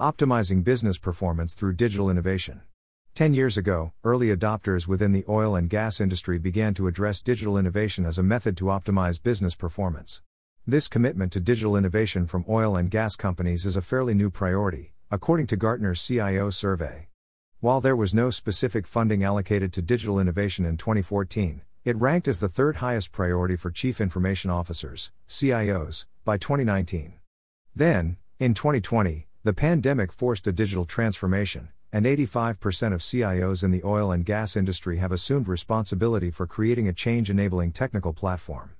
Optimizing business performance through digital innovation. 10 years ago, early adopters within the oil and gas industry began to address digital innovation as a method to optimize business performance. This commitment to digital innovation from oil and gas companies is a fairly new priority, according to Gartner's CIO survey. While there was no specific funding allocated to digital innovation in 2014, it ranked as the third highest priority for Chief Information Officers, CIOs, by 2019. Then, in 2020, the pandemic forced a digital transformation, and 85% of CIOs in the oil and gas industry have assumed responsibility for creating a change enabling technical platform.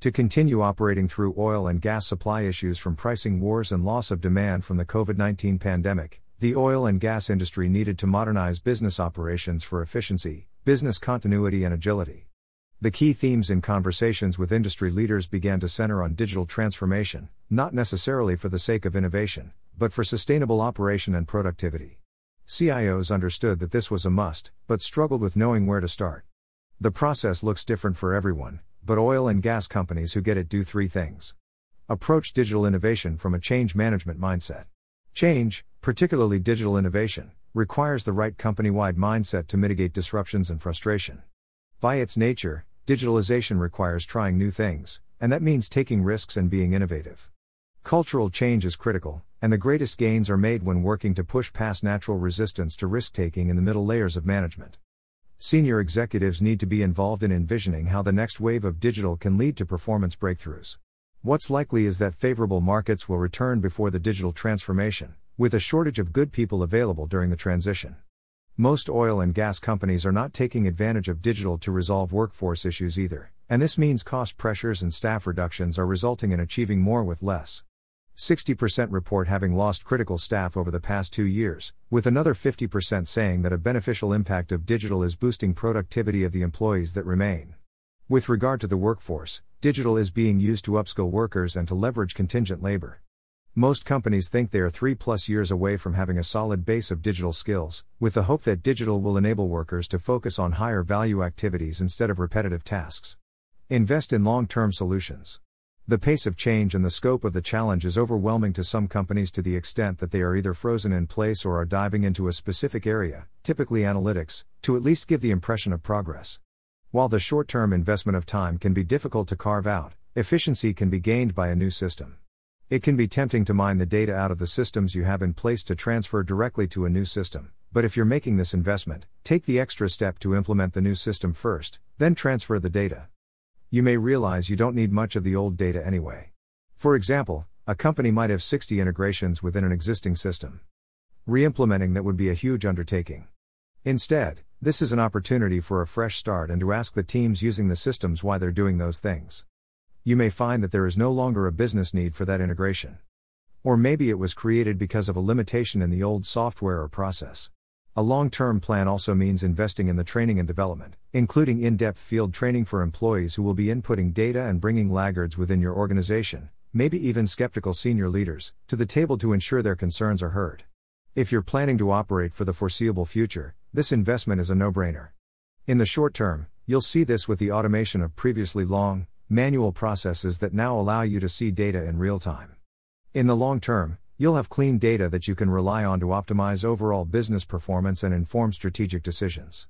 To continue operating through oil and gas supply issues from pricing wars and loss of demand from the COVID 19 pandemic, the oil and gas industry needed to modernize business operations for efficiency, business continuity, and agility. The key themes in conversations with industry leaders began to center on digital transformation, not necessarily for the sake of innovation, but for sustainable operation and productivity. CIOs understood that this was a must, but struggled with knowing where to start. The process looks different for everyone, but oil and gas companies who get it do three things approach digital innovation from a change management mindset. Change, particularly digital innovation, requires the right company wide mindset to mitigate disruptions and frustration. By its nature, digitalization requires trying new things, and that means taking risks and being innovative. Cultural change is critical, and the greatest gains are made when working to push past natural resistance to risk taking in the middle layers of management. Senior executives need to be involved in envisioning how the next wave of digital can lead to performance breakthroughs. What's likely is that favorable markets will return before the digital transformation, with a shortage of good people available during the transition. Most oil and gas companies are not taking advantage of digital to resolve workforce issues either, and this means cost pressures and staff reductions are resulting in achieving more with less. 60% report having lost critical staff over the past two years, with another 50% saying that a beneficial impact of digital is boosting productivity of the employees that remain. With regard to the workforce, digital is being used to upskill workers and to leverage contingent labor. Most companies think they are three plus years away from having a solid base of digital skills, with the hope that digital will enable workers to focus on higher value activities instead of repetitive tasks. Invest in long term solutions. The pace of change and the scope of the challenge is overwhelming to some companies to the extent that they are either frozen in place or are diving into a specific area, typically analytics, to at least give the impression of progress. While the short term investment of time can be difficult to carve out, efficiency can be gained by a new system. It can be tempting to mine the data out of the systems you have in place to transfer directly to a new system, but if you're making this investment, take the extra step to implement the new system first, then transfer the data. You may realize you don't need much of the old data anyway. For example, a company might have 60 integrations within an existing system. Re implementing that would be a huge undertaking. Instead, this is an opportunity for a fresh start and to ask the teams using the systems why they're doing those things you may find that there is no longer a business need for that integration. Or maybe it was created because of a limitation in the old software or process. A long term plan also means investing in the training and development, including in depth field training for employees who will be inputting data and bringing laggards within your organization, maybe even skeptical senior leaders, to the table to ensure their concerns are heard. If you're planning to operate for the foreseeable future, this investment is a no brainer. In the short term, you'll see this with the automation of previously long, manual processes that now allow you to see data in real time. In the long term, you'll have clean data that you can rely on to optimize overall business performance and inform strategic decisions.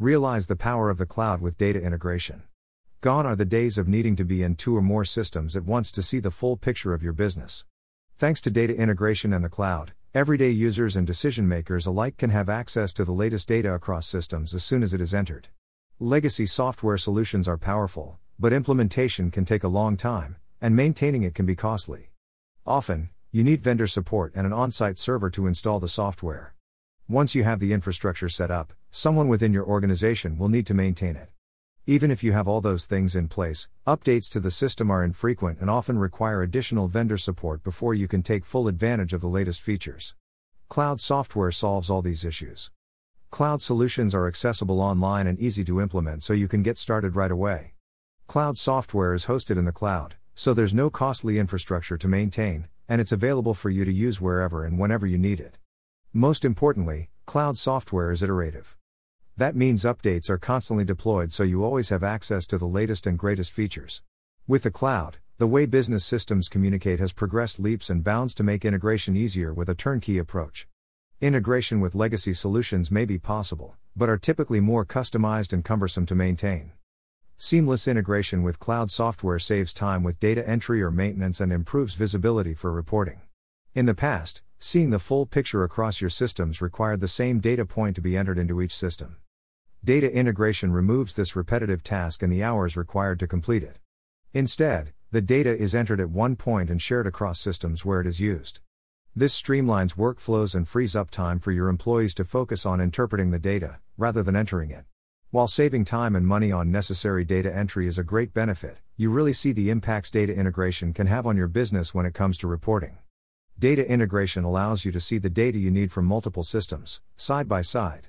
Realize the power of the cloud with data integration. Gone are the days of needing to be in two or more systems at once to see the full picture of your business. Thanks to data integration and the cloud, everyday users and decision makers alike can have access to the latest data across systems as soon as it is entered. Legacy software solutions are powerful, but implementation can take a long time, and maintaining it can be costly. Often, you need vendor support and an on site server to install the software. Once you have the infrastructure set up, someone within your organization will need to maintain it. Even if you have all those things in place, updates to the system are infrequent and often require additional vendor support before you can take full advantage of the latest features. Cloud software solves all these issues. Cloud solutions are accessible online and easy to implement so you can get started right away. Cloud software is hosted in the cloud, so there's no costly infrastructure to maintain, and it's available for you to use wherever and whenever you need it. Most importantly, cloud software is iterative. That means updates are constantly deployed so you always have access to the latest and greatest features. With the cloud, the way business systems communicate has progressed leaps and bounds to make integration easier with a turnkey approach. Integration with legacy solutions may be possible, but are typically more customized and cumbersome to maintain. Seamless integration with cloud software saves time with data entry or maintenance and improves visibility for reporting. In the past, seeing the full picture across your systems required the same data point to be entered into each system. Data integration removes this repetitive task and the hours required to complete it. Instead, the data is entered at one point and shared across systems where it is used. This streamlines workflows and frees up time for your employees to focus on interpreting the data, rather than entering it. While saving time and money on necessary data entry is a great benefit, you really see the impacts data integration can have on your business when it comes to reporting. Data integration allows you to see the data you need from multiple systems, side by side.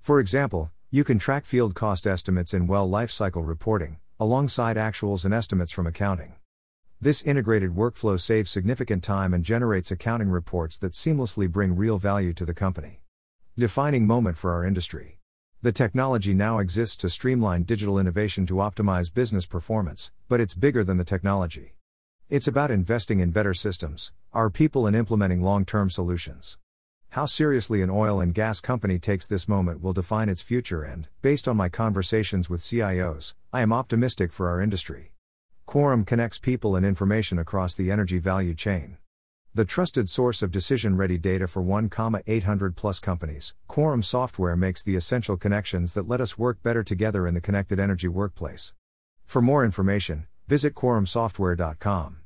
For example, you can track field cost estimates in well lifecycle reporting, alongside actuals and estimates from accounting. This integrated workflow saves significant time and generates accounting reports that seamlessly bring real value to the company. Defining moment for our industry. The technology now exists to streamline digital innovation to optimize business performance, but it's bigger than the technology. It's about investing in better systems, our people, and implementing long term solutions. How seriously an oil and gas company takes this moment will define its future, and, based on my conversations with CIOs, I am optimistic for our industry. Quorum connects people and information across the energy value chain. The trusted source of decision ready data for 1, 800 plus companies, Quorum software makes the essential connections that let us work better together in the connected energy workplace. For more information, visit quorumsoftware.com.